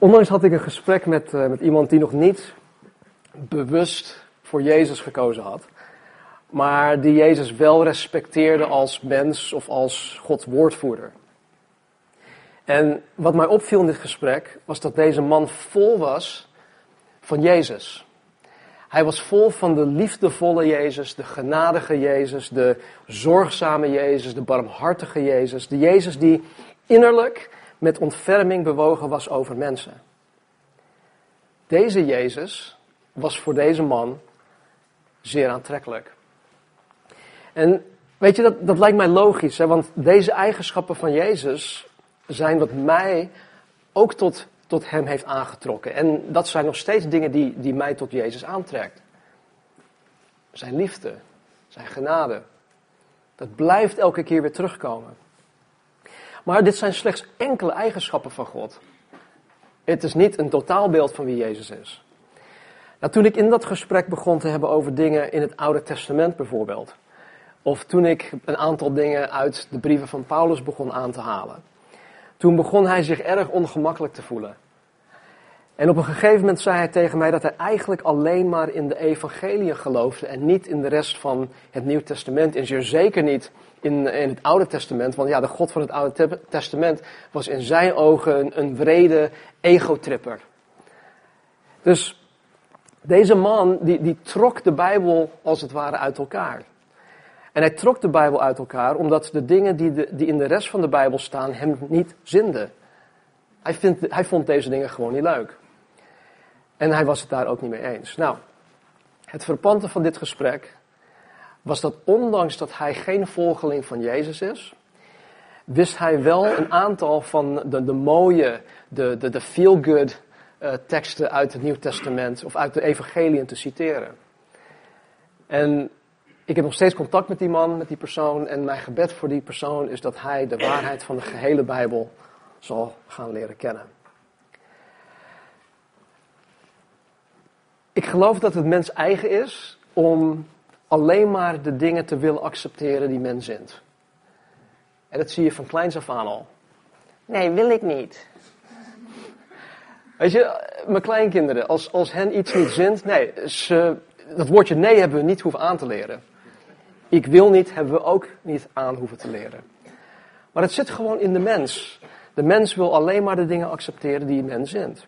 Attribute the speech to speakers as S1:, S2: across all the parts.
S1: Onlangs had ik een gesprek met, uh, met iemand die nog niet bewust voor Jezus gekozen had. Maar die Jezus wel respecteerde als mens of als Gods woordvoerder. En wat mij opviel in dit gesprek was dat deze man vol was van Jezus. Hij was vol van de liefdevolle Jezus, de genadige Jezus, de zorgzame Jezus, de barmhartige Jezus. De Jezus die innerlijk met ontferming bewogen was over mensen. Deze Jezus was voor deze man zeer aantrekkelijk. En weet je, dat, dat lijkt mij logisch, hè? want deze eigenschappen van Jezus zijn wat mij ook tot, tot Hem heeft aangetrokken. En dat zijn nog steeds dingen die, die mij tot Jezus aantrekt. Zijn liefde, zijn genade. Dat blijft elke keer weer terugkomen. Maar dit zijn slechts enkele eigenschappen van God. Het is niet een totaalbeeld van wie Jezus is. Nou, toen ik in dat gesprek begon te hebben over dingen in het Oude Testament bijvoorbeeld, of toen ik een aantal dingen uit de brieven van Paulus begon aan te halen, toen begon hij zich erg ongemakkelijk te voelen. En op een gegeven moment zei hij tegen mij dat hij eigenlijk alleen maar in de evangelie geloofde en niet in de rest van het Nieuw Testament. En zeker niet in, het Oude Testament, want ja, de God van het Oude Testament was in zijn ogen een, een wrede egotripper. Dus deze man, die, die trok de Bijbel als het ware uit elkaar. En hij trok de Bijbel uit elkaar omdat de dingen die, die in de rest van de Bijbel staan hem niet zinden. Hij vond deze dingen gewoon niet leuk. En hij was het daar ook niet mee eens. Nou, het verpante van dit gesprek was dat ondanks dat hij geen volgeling van Jezus is, wist hij wel een aantal van de, de mooie, de, de, de feel-good uh, teksten uit het Nieuw Testament of uit de evangeliën te citeren. En ik heb nog steeds contact met die man, met die persoon. En mijn gebed voor die persoon is dat hij de waarheid van de gehele Bijbel zal gaan leren kennen. Ik geloof dat het mens eigen is om alleen maar de dingen te willen accepteren die men zint. En dat zie je van kleins af aan al. Nee, wil ik niet. Weet je, mijn kleinkinderen, als, als hen iets niet zint, nee, ze, dat woordje nee hebben we niet hoeven aan te leren. Ik wil niet, hebben we ook niet aan hoeven te leren. Maar het zit gewoon in de mens. De mens wil alleen maar de dingen accepteren die men zint.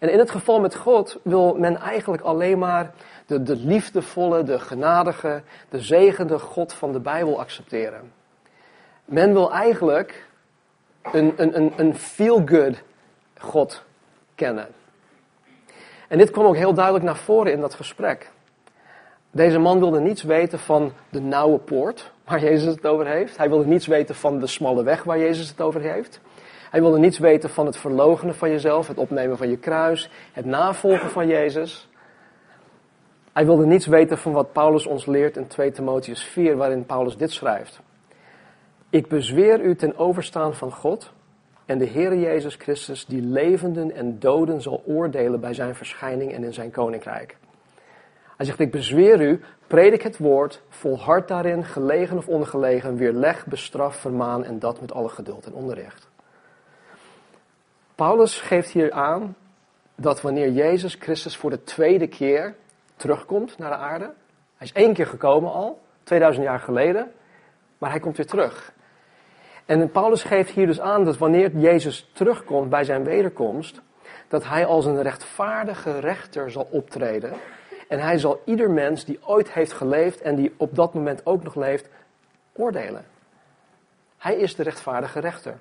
S1: En in het geval met God wil men eigenlijk alleen maar de, de liefdevolle, de genadige, de zegende God van de Bijbel accepteren. Men wil eigenlijk een, een, een, een feel-good God kennen. En dit kwam ook heel duidelijk naar voren in dat gesprek. Deze man wilde niets weten van de nauwe poort waar Jezus het over heeft. Hij wilde niets weten van de smalle weg waar Jezus het over heeft. Hij wilde niets weten van het verlogenen van jezelf, het opnemen van je kruis, het navolgen van Jezus. Hij wilde niets weten van wat Paulus ons leert in 2 Timotheus 4, waarin Paulus dit schrijft. Ik bezweer u ten overstaan van God en de Heere Jezus Christus, die levenden en doden zal oordelen bij zijn verschijning en in zijn koninkrijk. Hij zegt, ik bezweer u, predik het woord, volhard daarin, gelegen of ongelegen, weerleg, bestraf, vermaan en dat met alle geduld en onderricht. Paulus geeft hier aan dat wanneer Jezus Christus voor de tweede keer terugkomt naar de aarde, hij is één keer gekomen al, 2000 jaar geleden, maar hij komt weer terug. En Paulus geeft hier dus aan dat wanneer Jezus terugkomt bij zijn wederkomst, dat hij als een rechtvaardige rechter zal optreden en hij zal ieder mens die ooit heeft geleefd en die op dat moment ook nog leeft, oordelen. Hij is de rechtvaardige rechter.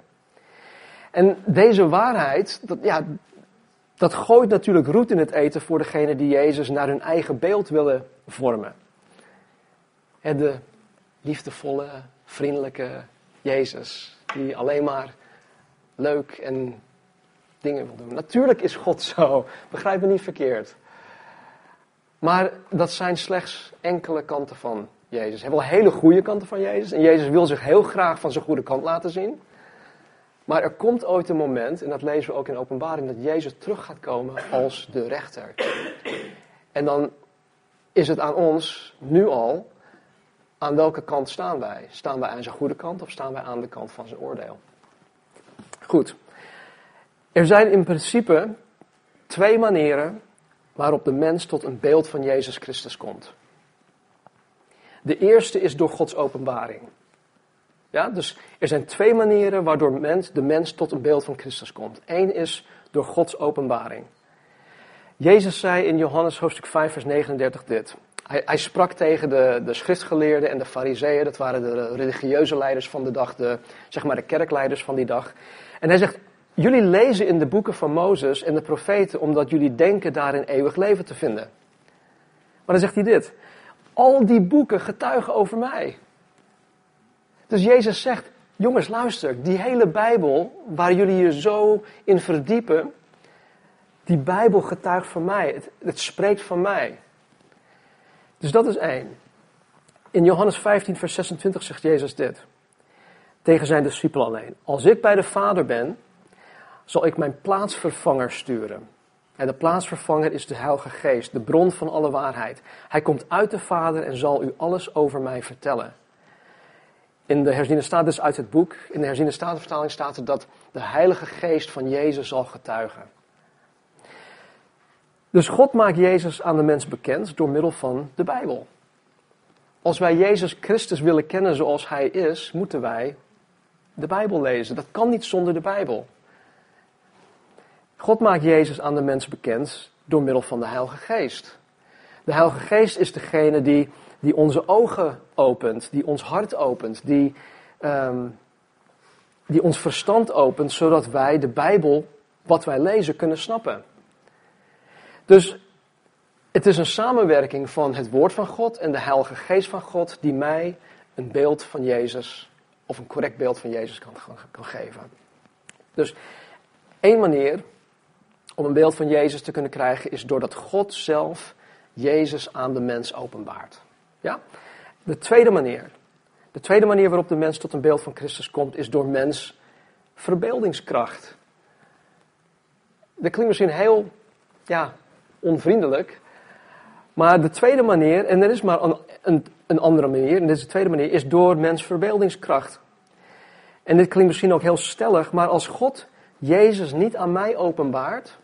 S1: En deze waarheid, dat, ja, dat gooit natuurlijk roet in het eten voor degenen die Jezus naar hun eigen beeld willen vormen. En de liefdevolle, vriendelijke Jezus, die alleen maar leuk en dingen wil doen. Natuurlijk is God zo, begrijp me niet verkeerd. Maar dat zijn slechts enkele kanten van Jezus. Hij wil hele goede kanten van Jezus. En Jezus wil zich heel graag van zijn goede kant laten zien. Maar er komt ooit een moment, en dat lezen we ook in openbaring, dat Jezus terug gaat komen als de rechter. En dan is het aan ons, nu al, aan welke kant staan wij? Staan wij aan zijn goede kant of staan wij aan de kant van zijn oordeel? Goed. Er zijn in principe twee manieren waarop de mens tot een beeld van Jezus Christus komt. De eerste is door Gods openbaring. Ja, dus er zijn twee manieren waardoor mens, de mens tot een beeld van Christus komt. Eén is door Gods openbaring. Jezus zei in Johannes hoofdstuk 5, vers 39 dit. Hij, hij sprak tegen de, de schriftgeleerden en de fariseeën, dat waren de religieuze leiders van de dag, de, zeg maar de kerkleiders van die dag. En hij zegt, jullie lezen in de boeken van Mozes en de profeten omdat jullie denken daarin eeuwig leven te vinden. Maar dan zegt hij dit, al die boeken getuigen over mij. Dus Jezus zegt, jongens luister, die hele Bijbel waar jullie je zo in verdiepen, die Bijbel getuigt van mij, het, het spreekt van mij. Dus dat is één. In Johannes 15, vers 26 zegt Jezus dit. Tegen zijn discipelen alleen. Als ik bij de Vader ben, zal ik mijn plaatsvervanger sturen. En de plaatsvervanger is de Heilige Geest, de bron van alle waarheid. Hij komt uit de Vader en zal u alles over mij vertellen. In de herziene staat dus uit het boek, in de herziene statenvertaling staat er dat de Heilige Geest van Jezus zal getuigen. Dus God maakt Jezus aan de mens bekend door middel van de Bijbel. Als wij Jezus Christus willen kennen zoals Hij is, moeten wij de Bijbel lezen. Dat kan niet zonder de Bijbel. God maakt Jezus aan de mens bekend door middel van de Heilige Geest. De Heilige Geest is degene die, die onze ogen opent, die ons hart opent, die, um, die ons verstand opent, zodat wij de Bijbel, wat wij lezen, kunnen snappen. Dus het is een samenwerking van het woord van God en de Heilige Geest van God die mij een beeld van Jezus, of een correct beeld van Jezus kan, kan geven. Dus één manier om een beeld van Jezus te kunnen krijgen is doordat God zelf Jezus aan de mens openbaart. Ja? De tweede manier, de tweede manier waarop de mens tot een beeld van Christus komt, is door mens verbeeldingskracht. Dat klinkt misschien heel ja, onvriendelijk. Maar de tweede manier, en er is maar een, een, andere manier, en dit is de tweede manier, is door mens verbeeldingskracht. En dit klinkt misschien ook heel stellig, maar als God Jezus niet aan mij openbaart,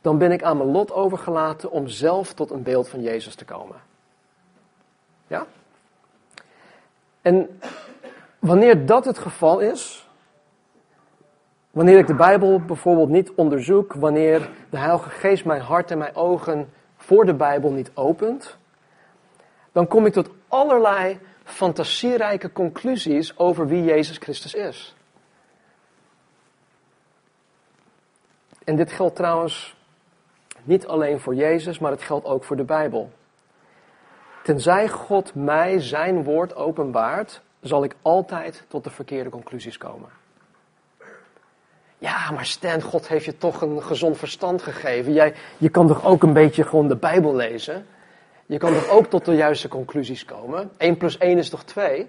S1: dan ben ik aan mijn lot overgelaten om zelf tot een beeld van Jezus te komen. Ja? En wanneer dat het geval is, wanneer ik de Bijbel bijvoorbeeld niet onderzoek, wanneer de Heilige Geest mijn hart en mijn ogen voor de Bijbel niet opent, dan kom ik tot allerlei fantasierijke conclusies over wie Jezus Christus is. En dit geldt trouwens niet alleen voor Jezus, maar het geldt ook voor de Bijbel. Tenzij God mij zijn woord openbaart, zal ik altijd tot de verkeerde conclusies komen. Ja, maar Stan, God heeft je toch een gezond verstand gegeven. Jij, je kan toch ook een beetje gewoon de Bijbel lezen? Je kan toch ook tot de juiste conclusies komen? 1 plus 1 is toch 2?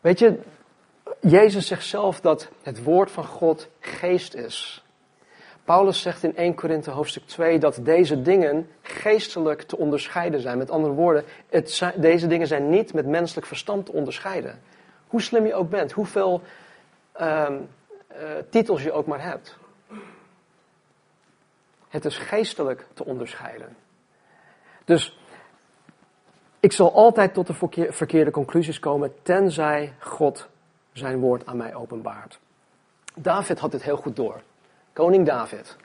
S1: Weet je, Jezus zegt zelf dat het woord van God geest is. Paulus zegt in 1 Korinthe hoofdstuk 2 dat deze dingen geestelijk te onderscheiden zijn. Met andere woorden, het, deze dingen zijn niet met menselijk verstand te onderscheiden. Hoe slim je ook bent, hoeveel uh, titels je ook maar hebt. Het is geestelijk te onderscheiden. Dus ik zal altijd tot de verkeerde conclusies komen, tenzij God zijn woord aan mij openbaart. David had dit heel goed door. Koning David.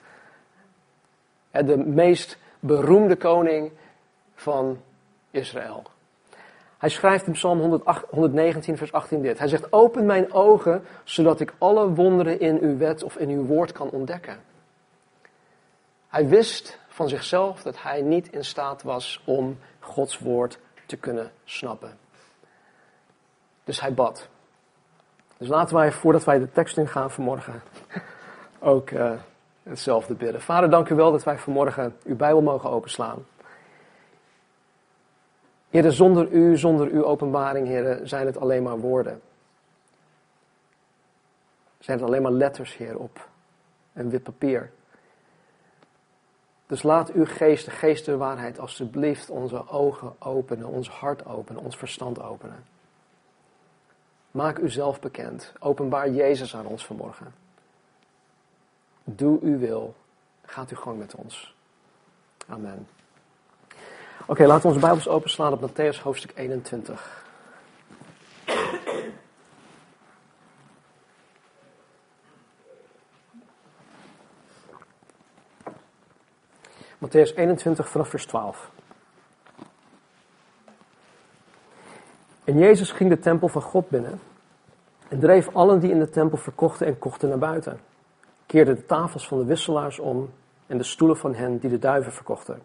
S1: De meest beroemde koning van Israël. Hij schrijft in Psalm 119, vers 18 dit. Hij zegt, open mijn ogen, zodat ik alle wonderen in uw wet of in uw woord kan ontdekken. Hij wist van zichzelf dat hij niet in staat was om Gods woord te kunnen snappen. Dus hij bad. Dus laten wij, voordat wij de tekst ingaan vanmorgen, ook uh, hetzelfde bidden. Vader, dank u wel dat wij vanmorgen uw Bijbel mogen openslaan. Heren, zonder u, zonder uw openbaring, heren, zijn het alleen maar woorden. Zijn het alleen maar letters, Heer, op een wit papier. Dus laat uw geest, de geest der waarheid, alsjeblieft onze ogen openen, ons hart openen, ons verstand openen. Maak u zelf bekend. Openbaar Jezus aan ons vanmorgen. Doe uw wil. Gaat u gang met ons. Amen. Oké, laten we onze Bijbels openslaan op Matthäus hoofdstuk 21. Matthäus 21 vanaf vers 12. En Jezus ging de tempel van God binnen en dreef allen die in de tempel verkochten en kochten naar buiten. Keerde de tafels van de wisselaars om en de stoelen van hen die de duiven verkochten.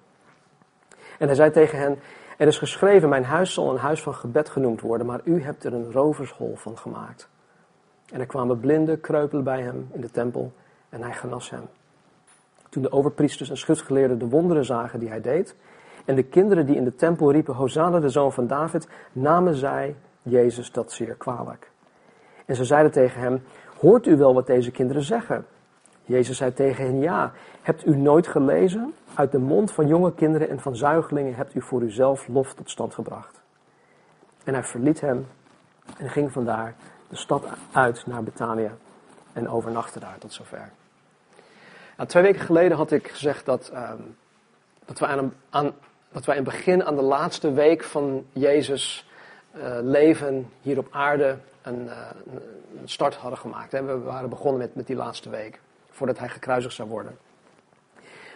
S1: En hij zei tegen hen, er is geschreven, mijn huis zal een huis van gebed genoemd worden, maar u hebt er een rovershol van gemaakt. En er kwamen blinden, kreupelen bij hem in de tempel en hij genas hem. Toen de overpriesters en schriftgeleerden de wonderen zagen die hij deed, en de kinderen die in de tempel riepen, Hosanna de zoon van David, namen zij Jezus dat zeer kwalijk. En ze zeiden tegen hem, hoort u wel wat deze kinderen zeggen? Jezus zei tegen hen, ja, hebt u nooit gelezen? Uit de mond van jonge kinderen en van zuigelingen hebt u voor uzelf lof tot stand gebracht. En hij verliet hem en ging vandaar de stad uit naar Betania en overnachtte daar tot zover. Twee weken geleden had ik gezegd dat, um, dat, we aan, aan, dat wij in het begin aan de laatste week van Jezus uh, leven hier op aarde een, een, start hadden gemaakt. We waren begonnen met, met die laatste week, voordat hij gekruisigd zou worden.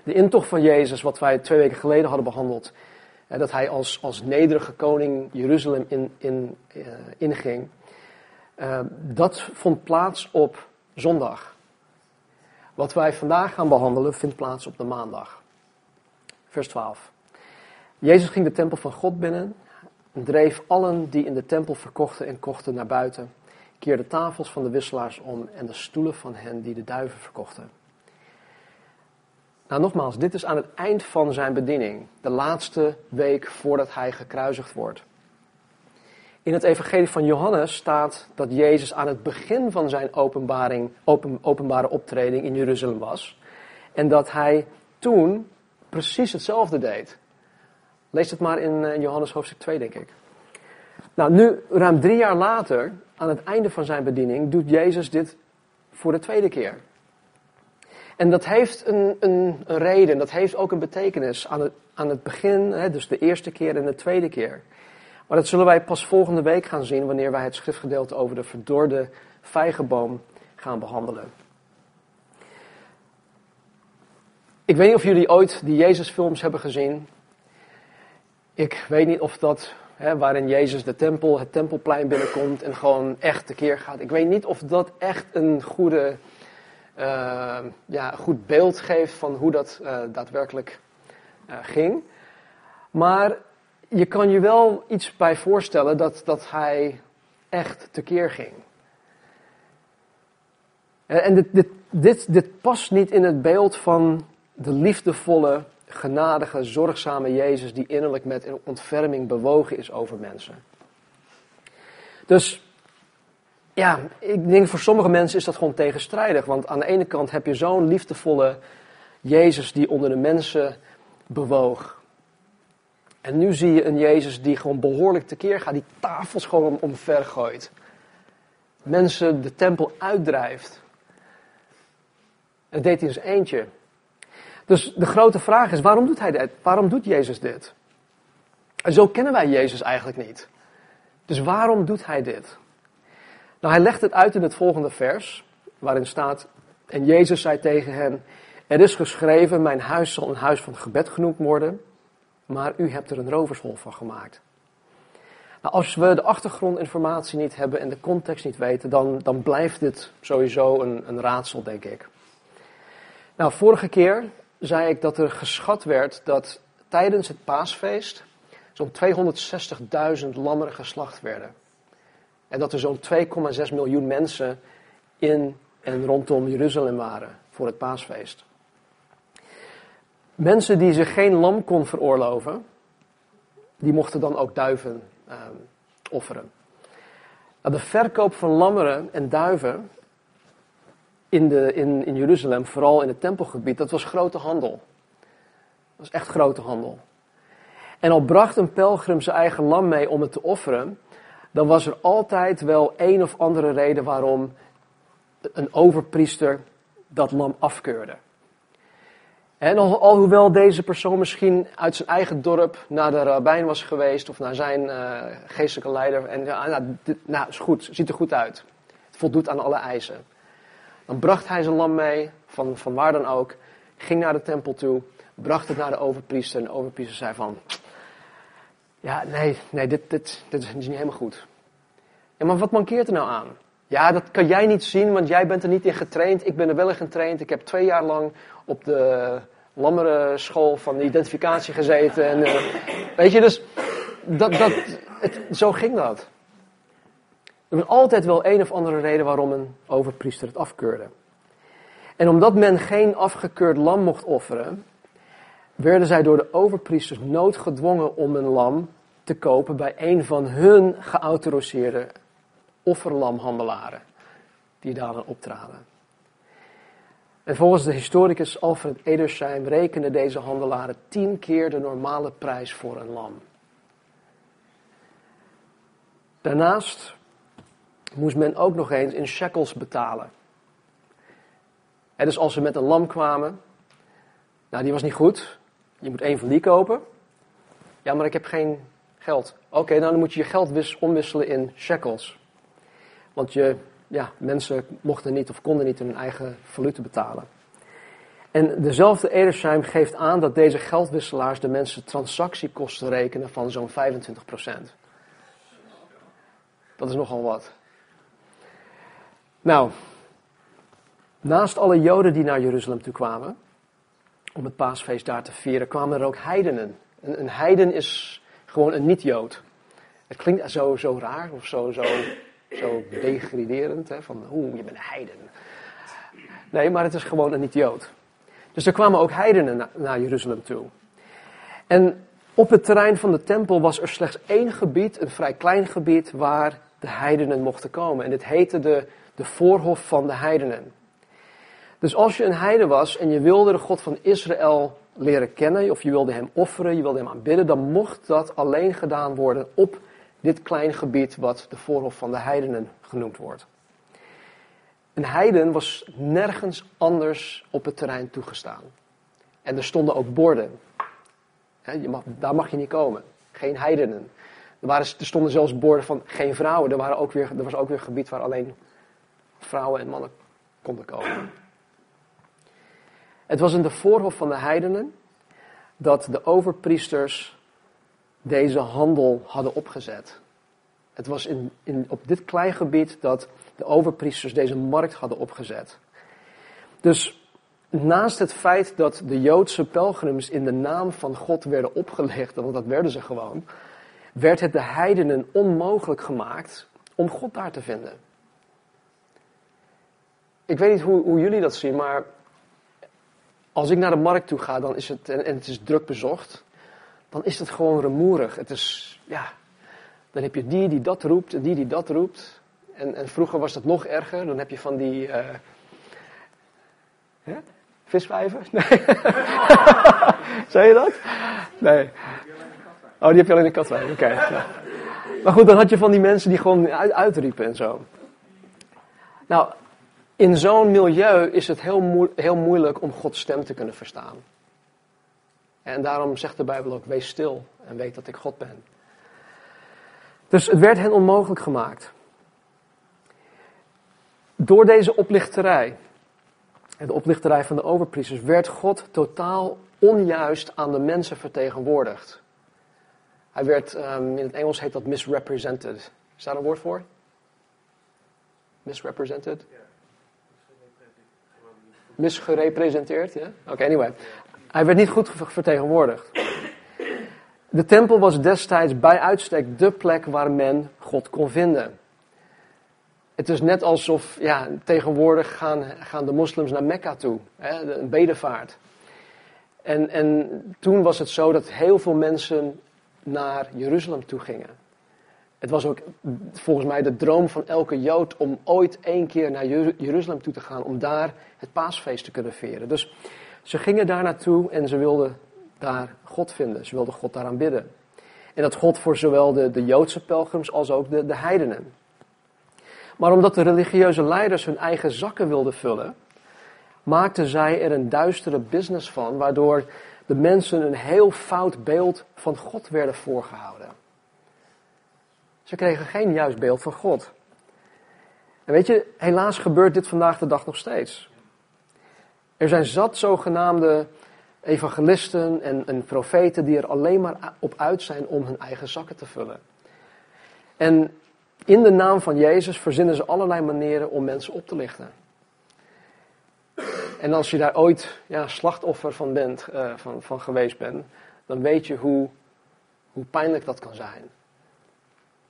S1: De intocht van Jezus, wat wij twee weken geleden hadden behandeld, dat hij als, als nederige koning Jeruzalem in, in, uh, inging, dat vond plaats op zondag. Wat wij vandaag gaan behandelen vindt plaats op de maandag. Vers 12. Jezus ging de tempel van God binnen en dreef allen die in de tempel verkochten en kochten naar buiten, keerde tafels van de wisselaars om en de stoelen van hen die de duiven verkochten. Nou, nogmaals, dit is aan het eind van zijn bediening, de laatste week voordat hij gekruisigd wordt. In het evangelie van Johannes staat dat Jezus aan het begin van zijn openbaring, open, openbare optreding in Jeruzalem was. En dat hij toen precies hetzelfde deed. Lees het maar in eh, Johannes hoofdstuk 2, denk ik. Nou, nu, ruim drie jaar later, aan het einde van zijn bediening, doet Jezus dit voor de tweede keer. En dat heeft een, een, een reden, dat heeft ook een betekenis aan het, aan het begin, hè, dus de eerste keer en de tweede keer. Maar dat zullen wij pas volgende week gaan zien wanneer wij het schriftgedeelte over de verdorde vijgenboom gaan behandelen. Ik weet niet of jullie ooit die Jezusfilms hebben gezien. Ik weet niet of dat, hè, waarin Jezus de tempel, het tempelplein binnenkomt en gewoon echt tekeer gaat. Ik weet niet of dat echt een goede, uh, ja, goed beeld geeft van hoe dat uh, daadwerkelijk uh, ging. Maar je kan je wel iets bij voorstellen dat, dat hij echt tekeer ging. En dit, dit, dit past niet in het beeld van de liefdevolle, genadige, zorgzame Jezus die innerlijk met een ontferming bewogen is over mensen. Dus ja, ik denk voor sommige mensen is dat gewoon tegenstrijdig. Want aan de ene kant heb je zo'n liefdevolle Jezus die onder de mensen bewoog. En nu zie je een Jezus die gewoon behoorlijk tekeer gaat, die tafels gewoon omver gooit. Mensen de tempel uitdrijft. En dat deed hij eens eentje. Dus de grote vraag is, waarom doet hij dit? Waarom doet Jezus dit? En zo kennen wij Jezus eigenlijk niet. Dus waarom doet hij dit? Nou, hij legt het uit in het volgende vers, waarin staat, en Jezus zei tegen hen, er is geschreven, mijn huis zal een huis van gebed genoemd worden maar u hebt er een rovershol van gemaakt. Nou, als we de achtergrondinformatie niet hebben en de context niet weten, dan, dan blijft dit sowieso een, een raadsel, denk ik. Nou, vorige keer zei ik dat er geschat werd dat tijdens het paasfeest zo'n 260.000 lammeren geslacht werden. En dat er zo'n 2,6 miljoen mensen in en rondom Jeruzalem waren voor het paasfeest. Mensen die zich geen lam kon veroorloven, die mochten dan ook duiven uh, offeren. Nou, de verkoop van lammeren en duiven in, de, in, in Jeruzalem, vooral in het tempelgebied, dat was grote handel. Dat was echt grote handel. En al bracht een pelgrim zijn eigen lam mee om het te offeren, dan was er altijd wel een of andere reden waarom een overpriester dat lam afkeurde. En alhoewel deze persoon misschien uit zijn eigen dorp naar de rabbijn was geweest of naar zijn uh, geestelijke leider. En ja, nou, nou, is goed, ziet er goed uit. Het voldoet aan alle eisen. Dan bracht hij zijn lam mee, van, van waar dan ook, ging naar de tempel toe, bracht het naar de overpriester. En de overpriester zei van, ja, nee, nee, dit, dit, dit is niet helemaal goed. Ja, maar wat mankeert er nou aan? Ja, dat kan jij niet zien, want jij bent er niet in getraind. Ik ben er wel in getraind. Ik heb twee jaar lang op de lammere school van de identificatie gezeten. En, uh, weet je, dus dat, dat, het, zo ging dat. Er was altijd wel een of andere reden waarom een overpriester het afkeurde. En omdat men geen afgekeurd lam mocht offeren, werden zij door de overpriesters noodgedwongen om een lam te kopen bij een van hun geautoriseerde offerlamhandelaren die daar dan optraden. En volgens de historicus Alfred Edersheim rekenen deze handelaren tien keer de normale prijs voor een lam. Daarnaast moest men ook nog eens in shekels betalen. En dus als ze met een lam kwamen, nou die was niet goed, je moet één van die kopen. Ja, maar ik heb geen geld. Oké, nou, dan moet je je geld omwisselen in shekels. Want je, ja, mensen mochten niet of konden niet hun eigen valuta betalen. En dezelfde Edersheim geeft aan dat deze geldwisselaars de mensen transactiekosten rekenen van zo'n 25%. Dat is nogal wat. Nou, naast alle Joden die naar Jeruzalem toe kwamen, om het paasfeest daar te vieren, kwamen er ook heidenen. Een, een heiden is gewoon een niet-Jood. Het klinkt zo, zo raar of zo, zo zo degraderend, hè, van oeh, je bent een heiden. Nee, maar het is gewoon een niet-Jood. Dus er kwamen ook heidenen naar Jeruzalem toe. En op het terrein van de tempel was er slechts één gebied, een vrij klein gebied, waar de heidenen mochten komen. En dit heette de, de voorhof van de heidenen. Dus als je een heide was en je wilde de God van Israël leren kennen, of je wilde hem offeren, je wilde hem aanbidden, dan mocht dat alleen gedaan worden op dit klein gebied wat de voorhof van de heidenen genoemd wordt. Een heiden was nergens anders op het terrein toegestaan. En er stonden ook borden. je mag, daar mag je niet komen. Geen heidenen. Er, waren, er stonden zelfs borden van geen vrouwen. Er, waren ook weer, er was ook weer een gebied waar alleen vrouwen en mannen konden komen. Het was in de voorhof van de heidenen dat de overpriesters deze handel hadden opgezet. Het was in, in, op dit klein gebied dat de overpriesters deze markt hadden opgezet. Dus naast het feit dat de Joodse pelgrims in de naam van God werden opgelegd, want dat werden ze gewoon, werd het de heidenen onmogelijk gemaakt om God daar te vinden. Ik weet niet hoe, hoe jullie dat zien, maar als ik naar de markt toe ga, dan is het, en het is druk bezocht, dan is het gewoon rumoerig. Het is, ja, dan heb je die die dat roept en die die dat roept. En, en vroeger was dat nog erger. Dan heb je van die, uh, hè? viswijven? Nee. Zei je dat? Nee. Oh, die heb je alleen in de katwijn. Oké. Maar goed, dan had je van die mensen die gewoon uit, uitriepen en zo. Nou, in zo'n milieu is het heel, moeilijk om Gods stem te kunnen verstaan. En daarom zegt de Bijbel ook, wees stil en weet dat ik God ben. Dus het werd hen onmogelijk gemaakt. Door deze oplichterij, de oplichterij van de overpriesters, werd God totaal onjuist aan de mensen vertegenwoordigd. Hij werd, um, in het Engels heet dat misrepresented. Is daar een woord voor? Misrepresented? Misgerepresenteerd, ja? Oké, anyway. Hij werd niet goed vertegenwoordigd. De tempel was destijds bij uitstek de plek waar men God kon vinden. Het is net alsof, ja, tegenwoordig gaan, gaan de moslims naar Mekka toe, hè, een bedevaart. En, en toen was het zo dat heel veel mensen naar Jeruzalem toe gingen. Het was ook volgens mij de droom van elke Jood om ooit één keer naar Jeruzalem toe te gaan, om daar het paasfeest te kunnen vieren. Dus ze gingen daar naartoe en ze wilden daar God vinden. Ze wilden God daaraan bidden. En dat God voor zowel de, de Joodse pelgrims als ook de, de heidenen. Maar omdat de religieuze leiders hun eigen zakken wilden vullen, maakten zij er een duistere business van, waardoor de mensen een heel fout beeld van God werden voorgehouden. Ze kregen geen juist beeld van God. En weet je, helaas gebeurt dit vandaag de dag nog steeds. Er zijn zat zogenaamde evangelisten en, en profeten die er alleen maar op uit zijn om hun eigen zakken te vullen. En in de naam van Jezus verzinnen ze allerlei manieren om mensen op te lichten. En als je daar ooit ja, slachtoffer van, bent, uh, van, van geweest bent, dan weet je hoe, hoe pijnlijk dat kan zijn.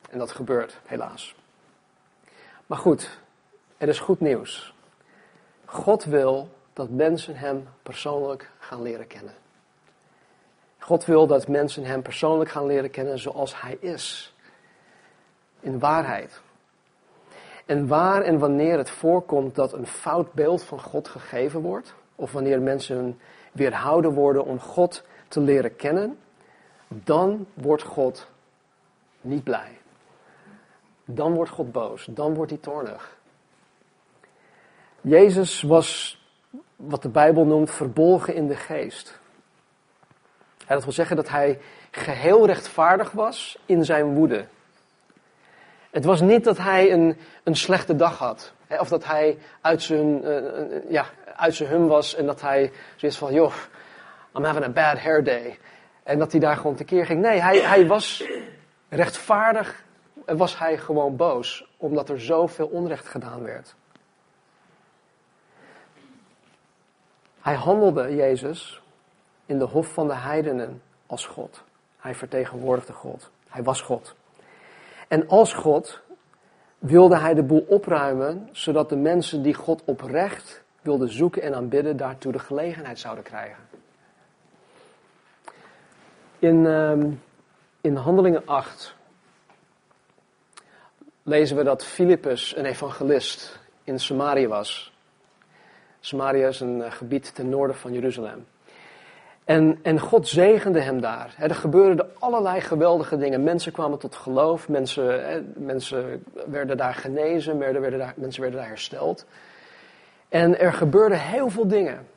S1: En dat gebeurt, helaas. Maar goed, er is goed nieuws. God wil dat mensen Hem persoonlijk gaan leren kennen. God wil dat mensen Hem persoonlijk gaan leren kennen zoals Hij is. In waarheid. En waar en wanneer het voorkomt dat een fout beeld van God gegeven wordt, of wanneer mensen weerhouden worden om God te leren kennen, dan wordt God niet blij. Dan wordt God boos, dan wordt hij toornig. Jezus was wat de Bijbel noemt verbolgen in de geest. Dat wil zeggen dat hij geheel rechtvaardig was in zijn woede. Het was niet dat hij een, een slechte dag had. Hè, of dat hij uit zijn, uh, ja, uit zijn hum was en dat hij zoiets van, joh, I'm having a bad hair day. En dat hij daar gewoon tekeer ging. Nee, hij, hij was rechtvaardig was hij gewoon boos. Omdat er zoveel onrecht gedaan werd. Hij handelde, Jezus, in de hof van de heidenen als God. Hij vertegenwoordigde God. Hij was God. En als God wilde hij de boel opruimen, zodat de mensen die God oprecht wilden zoeken en aanbidden, daartoe de gelegenheid zouden krijgen. In, uh, in Handelingen 8 lezen we dat Filippus, een evangelist, in Samaria was. Samaria is een eh, gebied ten noorden van Jeruzalem. En, en God zegende hem daar. er gebeurden allerlei geweldige dingen. Mensen kwamen tot geloof, mensen, mensen werden daar genezen, werden, daar, mensen werden daar hersteld. En er gebeurden heel veel dingen.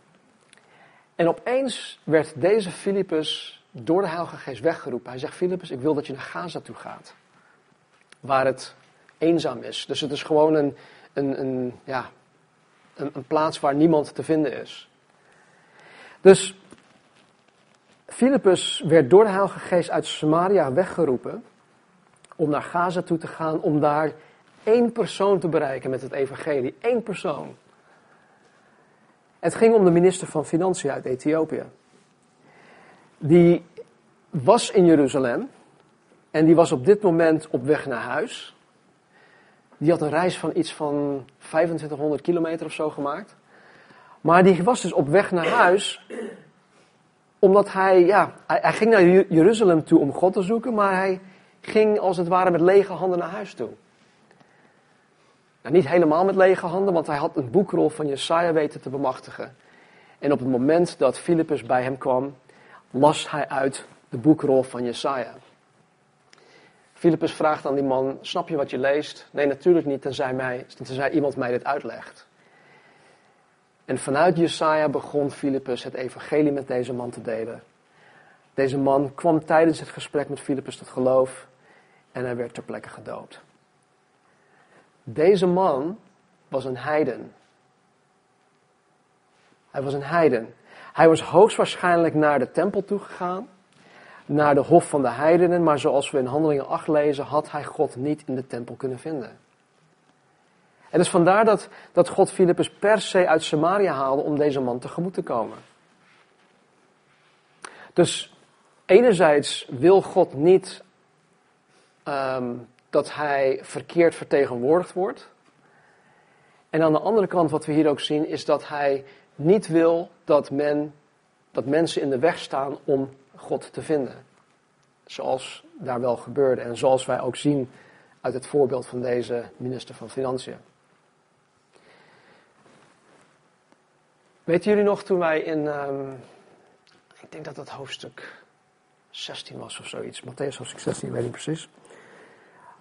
S1: En opeens werd deze Filippus door de Heilige Geest weggeroepen. Hij zegt, Filippus, ik wil dat je naar Gaza toe gaat. Waar het eenzaam is. Dus het is gewoon een, een, een ja, een, een plaats waar niemand te vinden is. Dus Filippus werd door de Heilige Geest uit Samaria weggeroepen om naar Gaza toe te gaan, om daar één persoon te bereiken met het evangelie. Eén persoon. Het ging om de minister van Financiën uit Ethiopië. Die was in Jeruzalem en die was op dit moment op weg naar huis. Die had een reis van iets van 2500 kilometer of zo gemaakt. Maar die was dus op weg naar huis. Omdat hij, ja, hij, ging naar Jeruzalem toe om God te zoeken. Maar hij ging als het ware met lege handen naar huis toe. Nou, niet helemaal met lege handen, want hij had een boekrol van Jesaja weten te bemachtigen. En op het moment dat Filippus bij hem kwam, las hij uit de boekrol van Jesaja. Filippus vraagt aan die man, snap je wat je leest? Nee, natuurlijk niet, tenzij, mij, tenzij iemand mij dit uitlegt. En vanuit Jesaja begon Filippus het evangelie met deze man te delen. Deze man kwam tijdens het gesprek met Filippus tot geloof en hij werd ter plekke gedoopt. Deze man was een heiden. Hij was een heiden. Hij was hoogstwaarschijnlijk naar de tempel toegegaan naar de hof van de heidenen, maar zoals we in Handelingen 8 lezen, had hij God niet in de tempel kunnen vinden. En dus vandaar dat, dat God Filippus per se uit Samaria haalde om deze man tegemoet te komen. Dus enerzijds wil God niet um, dat hij verkeerd vertegenwoordigd wordt. En aan de andere kant, wat we hier ook zien, is dat hij niet wil dat, men, dat mensen in de weg staan om God te vinden. Zoals daar wel gebeurde en zoals wij ook zien uit het voorbeeld van deze minister van Financiën. Weten jullie nog toen wij in, um, ik denk dat dat hoofdstuk 16 was of zoiets, Matthäus hoofdstuk 16, ik weet niet precies.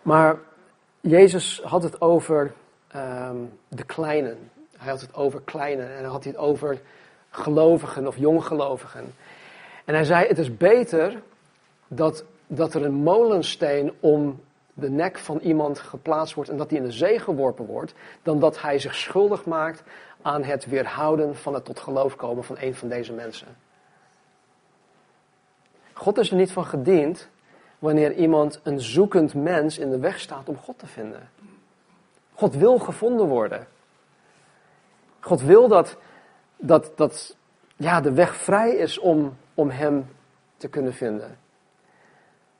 S1: Maar Jezus had het over um, de kleinen. Hij had het over kleine en dan had hij het over gelovigen of jonggelovigen. En hij zei, het is beter dat, dat er een molensteen om de nek van iemand geplaatst wordt en dat die in de zee geworpen wordt, dan dat hij zich schuldig maakt aan het weerhouden van het tot geloof komen van een van deze mensen. God is er niet van gediend wanneer iemand een zoekend mens in de weg staat om God te vinden. God wil gevonden worden. God wil dat, dat, dat ja, de weg vrij is om, om Hem te kunnen vinden.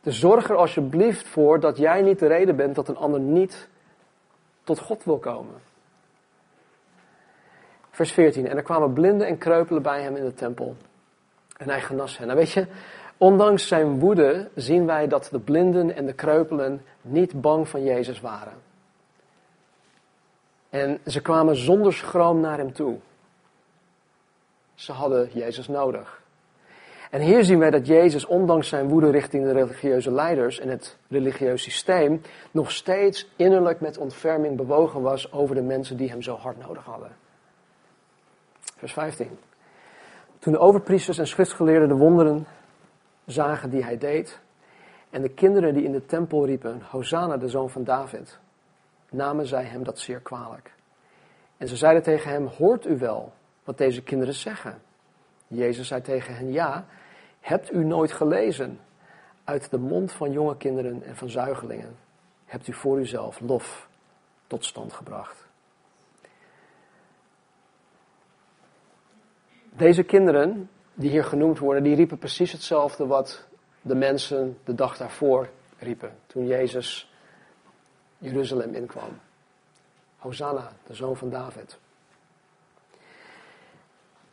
S1: Dus zorg er alsjeblieft voor dat jij niet de reden bent dat een ander niet tot God wil komen. Vers 14. En er kwamen blinden en kreupelen bij hem in de tempel. En hij genas hen. Nou weet je, ondanks zijn woede zien wij dat de blinden en de kreupelen niet bang van Jezus waren. En ze kwamen zonder schroom naar hem toe. Ze hadden Jezus nodig. En hier zien wij dat Jezus, ondanks zijn woede richting de religieuze leiders en het religieus systeem, nog steeds innerlijk met ontferming bewogen was over de mensen die hem zo hard nodig hadden. Vers 15. Toen de overpriesters en schriftgeleerden de wonderen zagen die hij deed, en de kinderen die in de tempel riepen, Hosanna, de zoon van David, namen zij hem dat zeer kwalijk. En ze zeiden tegen hem, hoort u wel wat deze kinderen zeggen? Jezus zei tegen hen, ja, hebt u nooit gelezen? Uit de mond van jonge kinderen en van zuigelingen hebt u voor uzelf lof tot stand gebracht. Deze kinderen, die hier genoemd worden, die riepen precies hetzelfde wat de mensen de dag daarvoor riepen. Toen Jezus Jeruzalem inkwam. Hosanna, de zoon van David.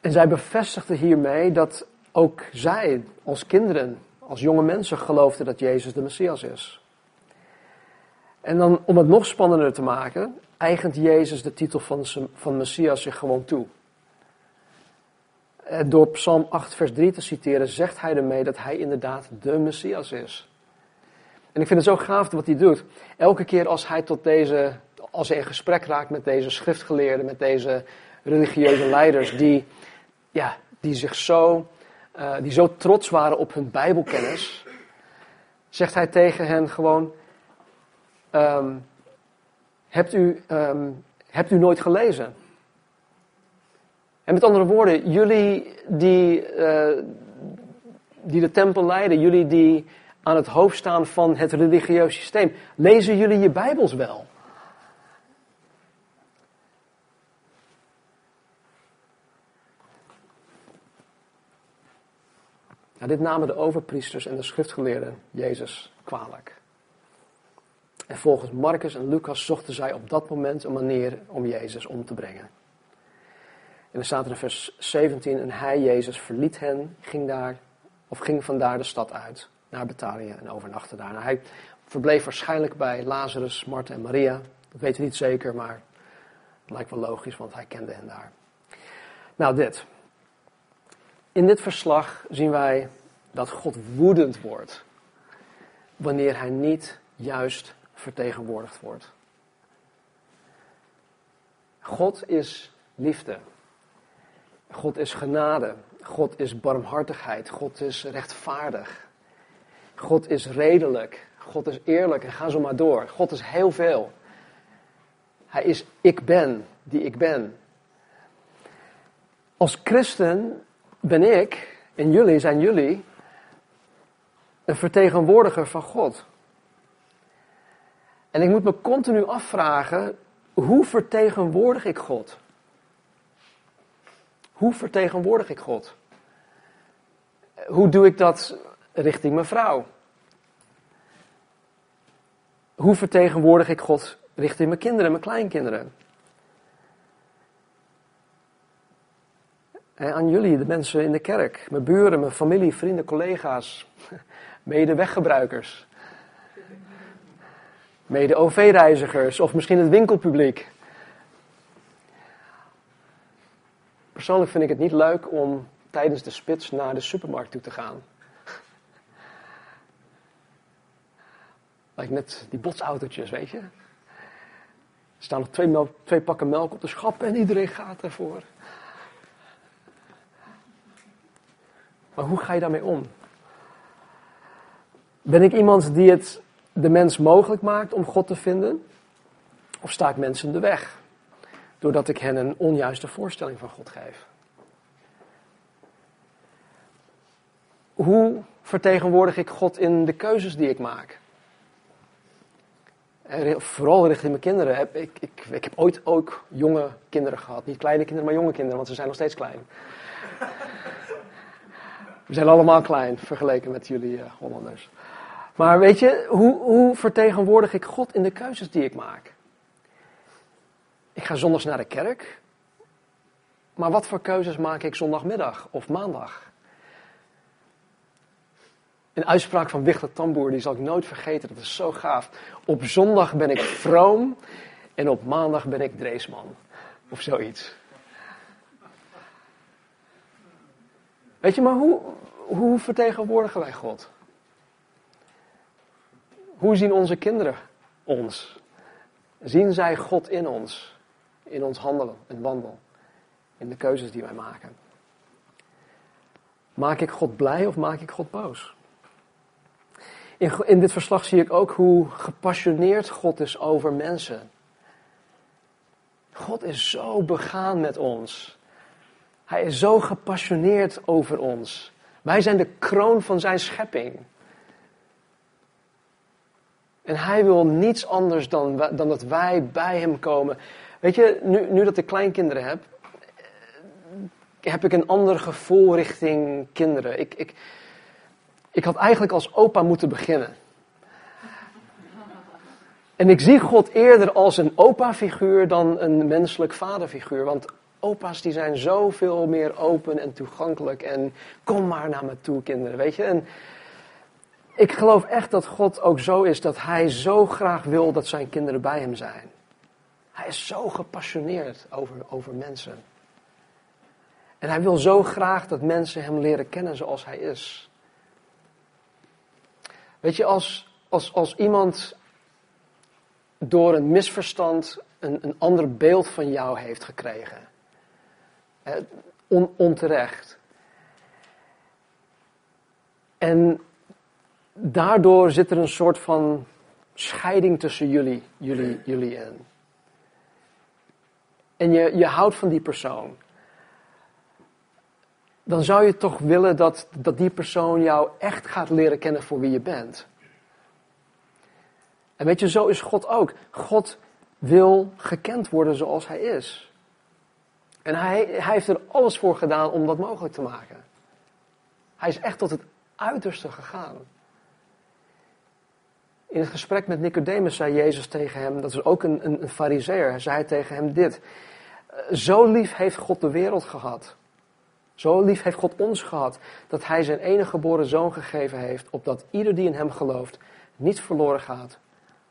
S1: En zij bevestigde hiermee dat ook zij als kinderen, als jonge mensen geloofden dat Jezus de Messias is. En dan om het nog spannender te maken, eigent Jezus de titel van, van Messias zich gewoon toe. Door Psalm 8, vers 3 te citeren, zegt hij ermee dat hij inderdaad de Messias is. En ik vind het zo gaaf wat hij doet. Elke keer als hij tot deze, als hij in gesprek raakt met deze schriftgeleerden, met deze religieuze leiders, die, ja, die zich zo, uh, die zo trots waren op hun Bijbelkennis, zegt hij tegen hen gewoon: um, hebt, u, um, hebt u nooit gelezen? En met andere woorden, jullie die, uh, die de tempel leiden, jullie die aan het hoofd staan van het religieus systeem, lezen jullie je Bijbels wel? Dit namen de overpriesters en de schriftgeleerden Jezus kwalijk. En volgens Marcus en Lucas zochten zij op dat moment een manier om Jezus om te brengen. En dan staat er in vers 17, en hij, Jezus, verliet hen, ging daar, of ging vandaar de stad uit, naar Betanië en overnachtte daar. Nou, hij verbleef waarschijnlijk bij Lazarus, Martha en Maria. Dat weten we niet zeker, maar het lijkt wel logisch, want hij kende hen daar. Nou, dit. In dit verslag zien wij dat God woedend wordt wanneer hij niet juist vertegenwoordigd wordt. God is liefde. God is genade. God is barmhartigheid. God is rechtvaardig. God is redelijk. God is eerlijk en ga zo maar door. God is heel veel. Hij is ik ben die ik ben. Als christen ben ik en jullie zijn jullie een vertegenwoordiger van God. En ik moet me continu afvragen, hoe vertegenwoordig ik God? Hoe vertegenwoordig ik God? Hoe doe ik dat richting mijn vrouw? Hoe vertegenwoordig ik God richting mijn kinderen, mijn kleinkinderen? Aan jullie, de mensen in de kerk, mijn buren, mijn familie, vrienden, collega's, mede-weggebruikers, mede-OV-reizigers of misschien het winkelpubliek. Persoonlijk vind ik het niet leuk om tijdens de spits naar de supermarkt toe te gaan. Like met die botsautootjes, weet je. Er staan nog twee, twee pakken melk op de schap en iedereen gaat ervoor. Maar hoe ga je daarmee om? Ben ik iemand die het de mens mogelijk maakt om God te vinden? Of sta ik mensen de weg? Doordat ik hen een onjuiste voorstelling van God geef. Hoe vertegenwoordig ik God in de keuzes die ik maak? En vooral richting mijn kinderen. Ik, ik, ik heb ooit ook jonge kinderen gehad. Niet kleine kinderen, maar jonge kinderen, want ze zijn nog steeds klein. We zijn allemaal klein vergeleken met jullie uh, Hollanders. Maar weet je, hoe, hoe vertegenwoordig ik God in de keuzes die ik maak? Ik ga zondags naar de kerk. Maar wat voor keuzes maak ik zondagmiddag of maandag? Een uitspraak van Wichter Tamboer, die zal ik nooit vergeten, dat is zo gaaf. Op zondag ben ik vroom en op maandag ben ik dreesman. Of zoiets. Weet je, maar hoe, hoe vertegenwoordigen wij God? Hoe zien onze kinderen ons? Zien zij God in ons? In ons handelen en wandelen? In de keuzes die wij maken? Maak ik God blij of maak ik God boos? In, in dit verslag zie ik ook hoe gepassioneerd God is over mensen. God is zo begaan met ons. Hij is zo gepassioneerd over ons. Wij zijn de kroon van zijn schepping. En hij wil niets anders dan, dan dat wij bij hem komen. Weet je, nu, nu dat ik kleinkinderen heb, eh, heb ik een ander gevoel richting kinderen. Ik, ik, ik had eigenlijk als opa moeten beginnen. En ik zie God eerder als een opa-figuur dan een menselijk vaderfiguur. Want opa's die zijn zoveel meer open en toegankelijk. En kom maar naar me toe, kinderen, weet je. En ik geloof echt dat God ook zo is dat hij zo graag wil dat zijn kinderen bij hem zijn. Hij is zo gepassioneerd over, over mensen. En hij wil zo graag dat mensen hem leren kennen zoals hij is. Weet je, als, als, als iemand door een misverstand een, een ander beeld van jou heeft gekregen, on, onterecht. En daardoor zit er een soort van scheiding tussen jullie, jullie, jullie in. En je, je houdt van die persoon. Dan zou je toch willen dat, dat die persoon jou echt gaat leren kennen voor wie je bent. En weet je, zo is God ook. God wil gekend worden zoals hij is. En hij, hij heeft er alles voor gedaan om dat mogelijk te maken. Hij is echt tot het uiterste gegaan. In het gesprek met Nicodemus zei Jezus tegen hem, dat is ook een, een, een fariseer, hij zei tegen hem dit. Zo lief heeft God de wereld gehad. Zo lief heeft God ons gehad, dat hij zijn enige geboren zoon gegeven heeft, opdat ieder die in hem gelooft niet verloren gaat,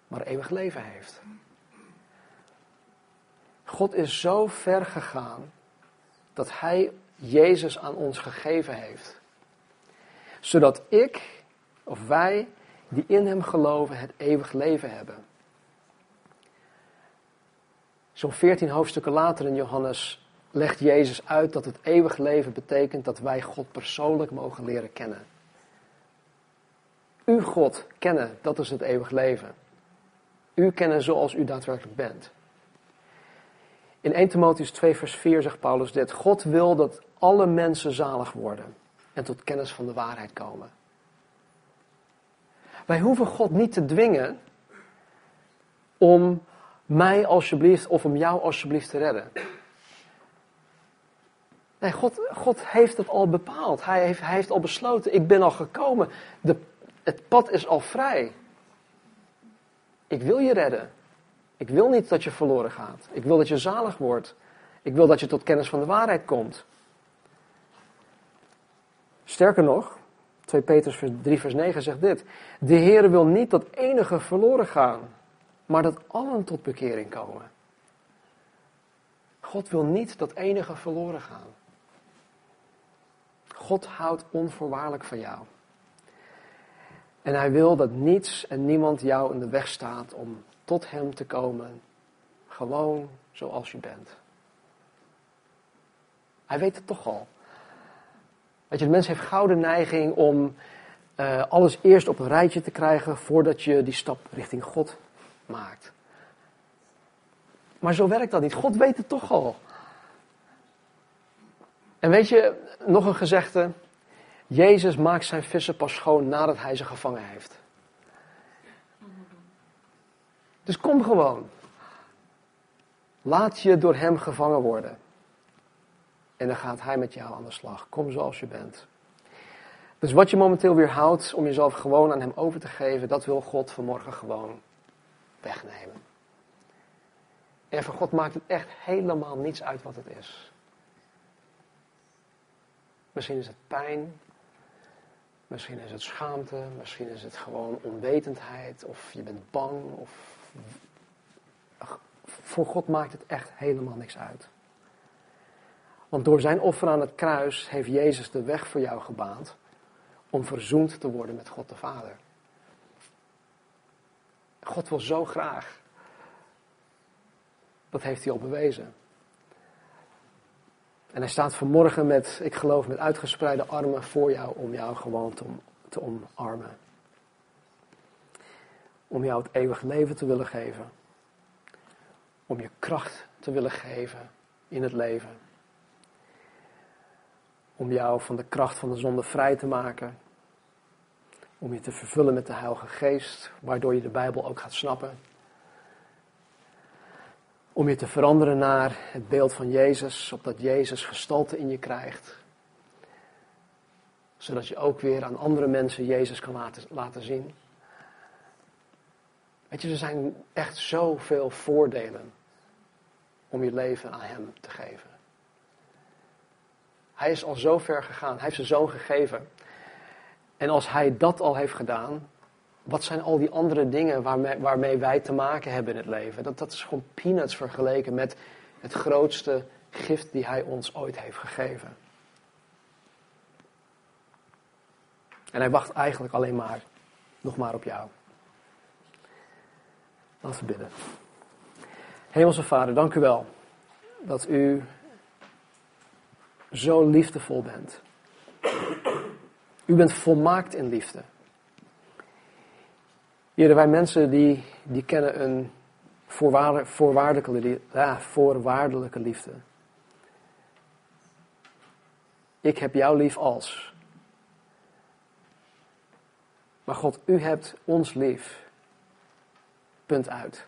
S1: maar eeuwig leven heeft. God is zo ver gegaan dat hij Jezus aan ons gegeven heeft. Zodat ik of wij die in hem geloven het eeuwig leven hebben. Zo'n veertien hoofdstukken later in Johannes legt Jezus uit dat het eeuwig leven betekent dat wij God persoonlijk mogen leren kennen. U God kennen, dat is het eeuwig leven. U kennen zoals u daadwerkelijk bent. In 1 Timotheus 2 vers 4 zegt Paulus dit. God wil dat alle mensen zalig worden en tot kennis van de waarheid komen. Wij hoeven God niet te dwingen om mij alsjeblieft of om jou alsjeblieft te redden. Nee, God, God heeft het al bepaald. Hij heeft, hij heeft al besloten, ik ben al gekomen. De, het pad is al vrij. Ik wil je redden. Ik wil niet dat je verloren gaat. Ik wil dat je zalig wordt. Ik wil dat je tot kennis van de waarheid komt. Sterker nog, 2 Petrus 3 vers 9 zegt dit. De Heer wil niet dat enige verloren gaan, maar dat allen tot bekering komen. God wil niet dat enige verloren gaan. God houdt onvoorwaardelijk van jou. En hij wil dat niets en niemand jou in de weg staat om tot hem te komen, Gewoon zoals je bent. Hij weet het toch al. Weet je, de mens heeft gouden neiging om uh, alles eerst op een rijtje te krijgen voordat je die stap richting God maakt. Maar zo werkt dat niet. God weet het toch al. En weet je, nog een gezegde. Jezus maakt zijn vissen pas schoon nadat hij ze gevangen heeft. Dus kom gewoon. Laat je door hem gevangen worden. En dan gaat hij met jou aan de slag. Kom zoals je bent. Dus wat je momenteel weer houdt om jezelf gewoon aan hem over te geven, dat wil God vanmorgen gewoon wegnemen. En voor God maakt het echt helemaal niets uit wat het is. Misschien is het pijn, misschien is het schaamte, misschien is het gewoon onwetendheid, of je bent bang, of voor God maakt het echt helemaal niks uit. Want door zijn offer aan het kruis heeft Jezus de weg voor jou gebaand om verzoend te worden met God de Vader. God wil zo graag. Dat heeft hij al bewezen. En hij staat vanmorgen met, ik geloof, met uitgespreide armen voor jou om jou gewoon te, te omarmen. Om jou het eeuwig leven te willen geven. Om je kracht te willen geven in het leven om jou van de kracht van de zonde vrij te maken. Om je te vervullen met de Heilige Geest, waardoor je de Bijbel ook gaat snappen. Om je te veranderen naar het beeld van Jezus, opdat Jezus gestalte in je krijgt. Zodat je ook weer aan andere mensen Jezus kan laten, laten zien. Weet je, er zijn echt zoveel voordelen om je leven aan Hem te geven. Hij is al zo ver gegaan. Hij heeft zijn zoon gegeven. En als hij dat al heeft gedaan, wat zijn al die andere dingen waarmee, waarmee wij te maken hebben in het leven? Dat, dat is gewoon peanuts vergeleken met het grootste gift die hij ons ooit heeft gegeven. En hij wacht eigenlijk alleen maar nog maar op jou. Laten we bidden. Hemelse Vader, dank u wel dat u zo liefdevol bent. U bent volmaakt in liefde. Heren, wij mensen die, die kennen een voorwaardelijke, ja, voorwaardelijke liefde. Ik heb jou lief als. Maar God, u hebt ons lief. Punt uit.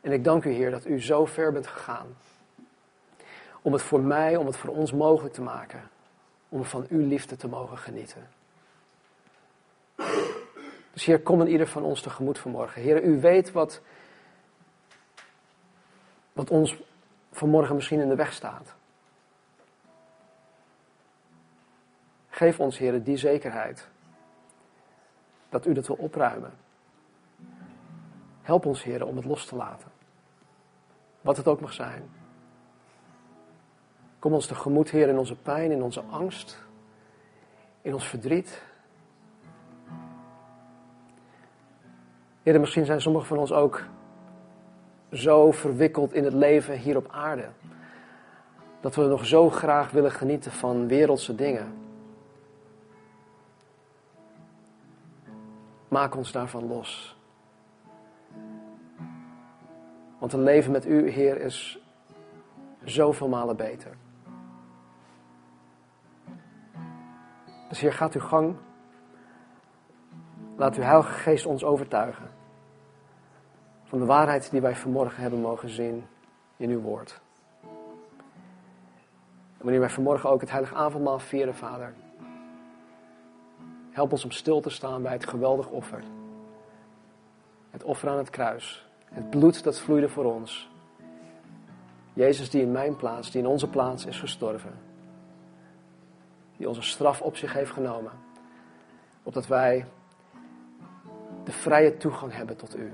S1: En ik dank u, Heer, dat u zo ver bent gegaan om het voor mij, om het voor ons mogelijk te maken. Om van uw liefde te mogen genieten. Dus Heer, kom in ieder van ons tegemoet vanmorgen. Heer, u weet wat, wat ons vanmorgen misschien in de weg staat. Geef ons, Heer, die zekerheid. Dat u dat wil opruimen. Help ons, Heer, om het los te laten. Wat het ook mag zijn. Kom ons tegemoet, Heer, in onze pijn, in onze angst, in ons verdriet. Heer, misschien zijn sommigen van ons ook zo verwikkeld in het leven hier op aarde. Dat we nog zo graag willen genieten van wereldse dingen. Maak ons daarvan los. Want een leven met u, Heer, is zoveel malen beter. Dus Heer, gaat uw gang. Laat uw Heilige Geest ons overtuigen. Van de waarheid die wij vanmorgen hebben mogen zien in uw woord. En wanneer wij vanmorgen ook het heilige avondmaal vieren, Vader. Help ons om stil te staan bij het geweldig offer. Het offer aan het kruis. Het bloed dat vloeide voor ons. Jezus die in mijn plaats, die in onze plaats is gestorven die onze straf op zich heeft genomen. Opdat wij de vrije toegang hebben tot u.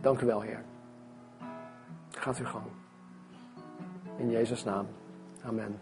S1: Dank u wel, Heer. Gaat uw gang. In Jezus' naam. Amen.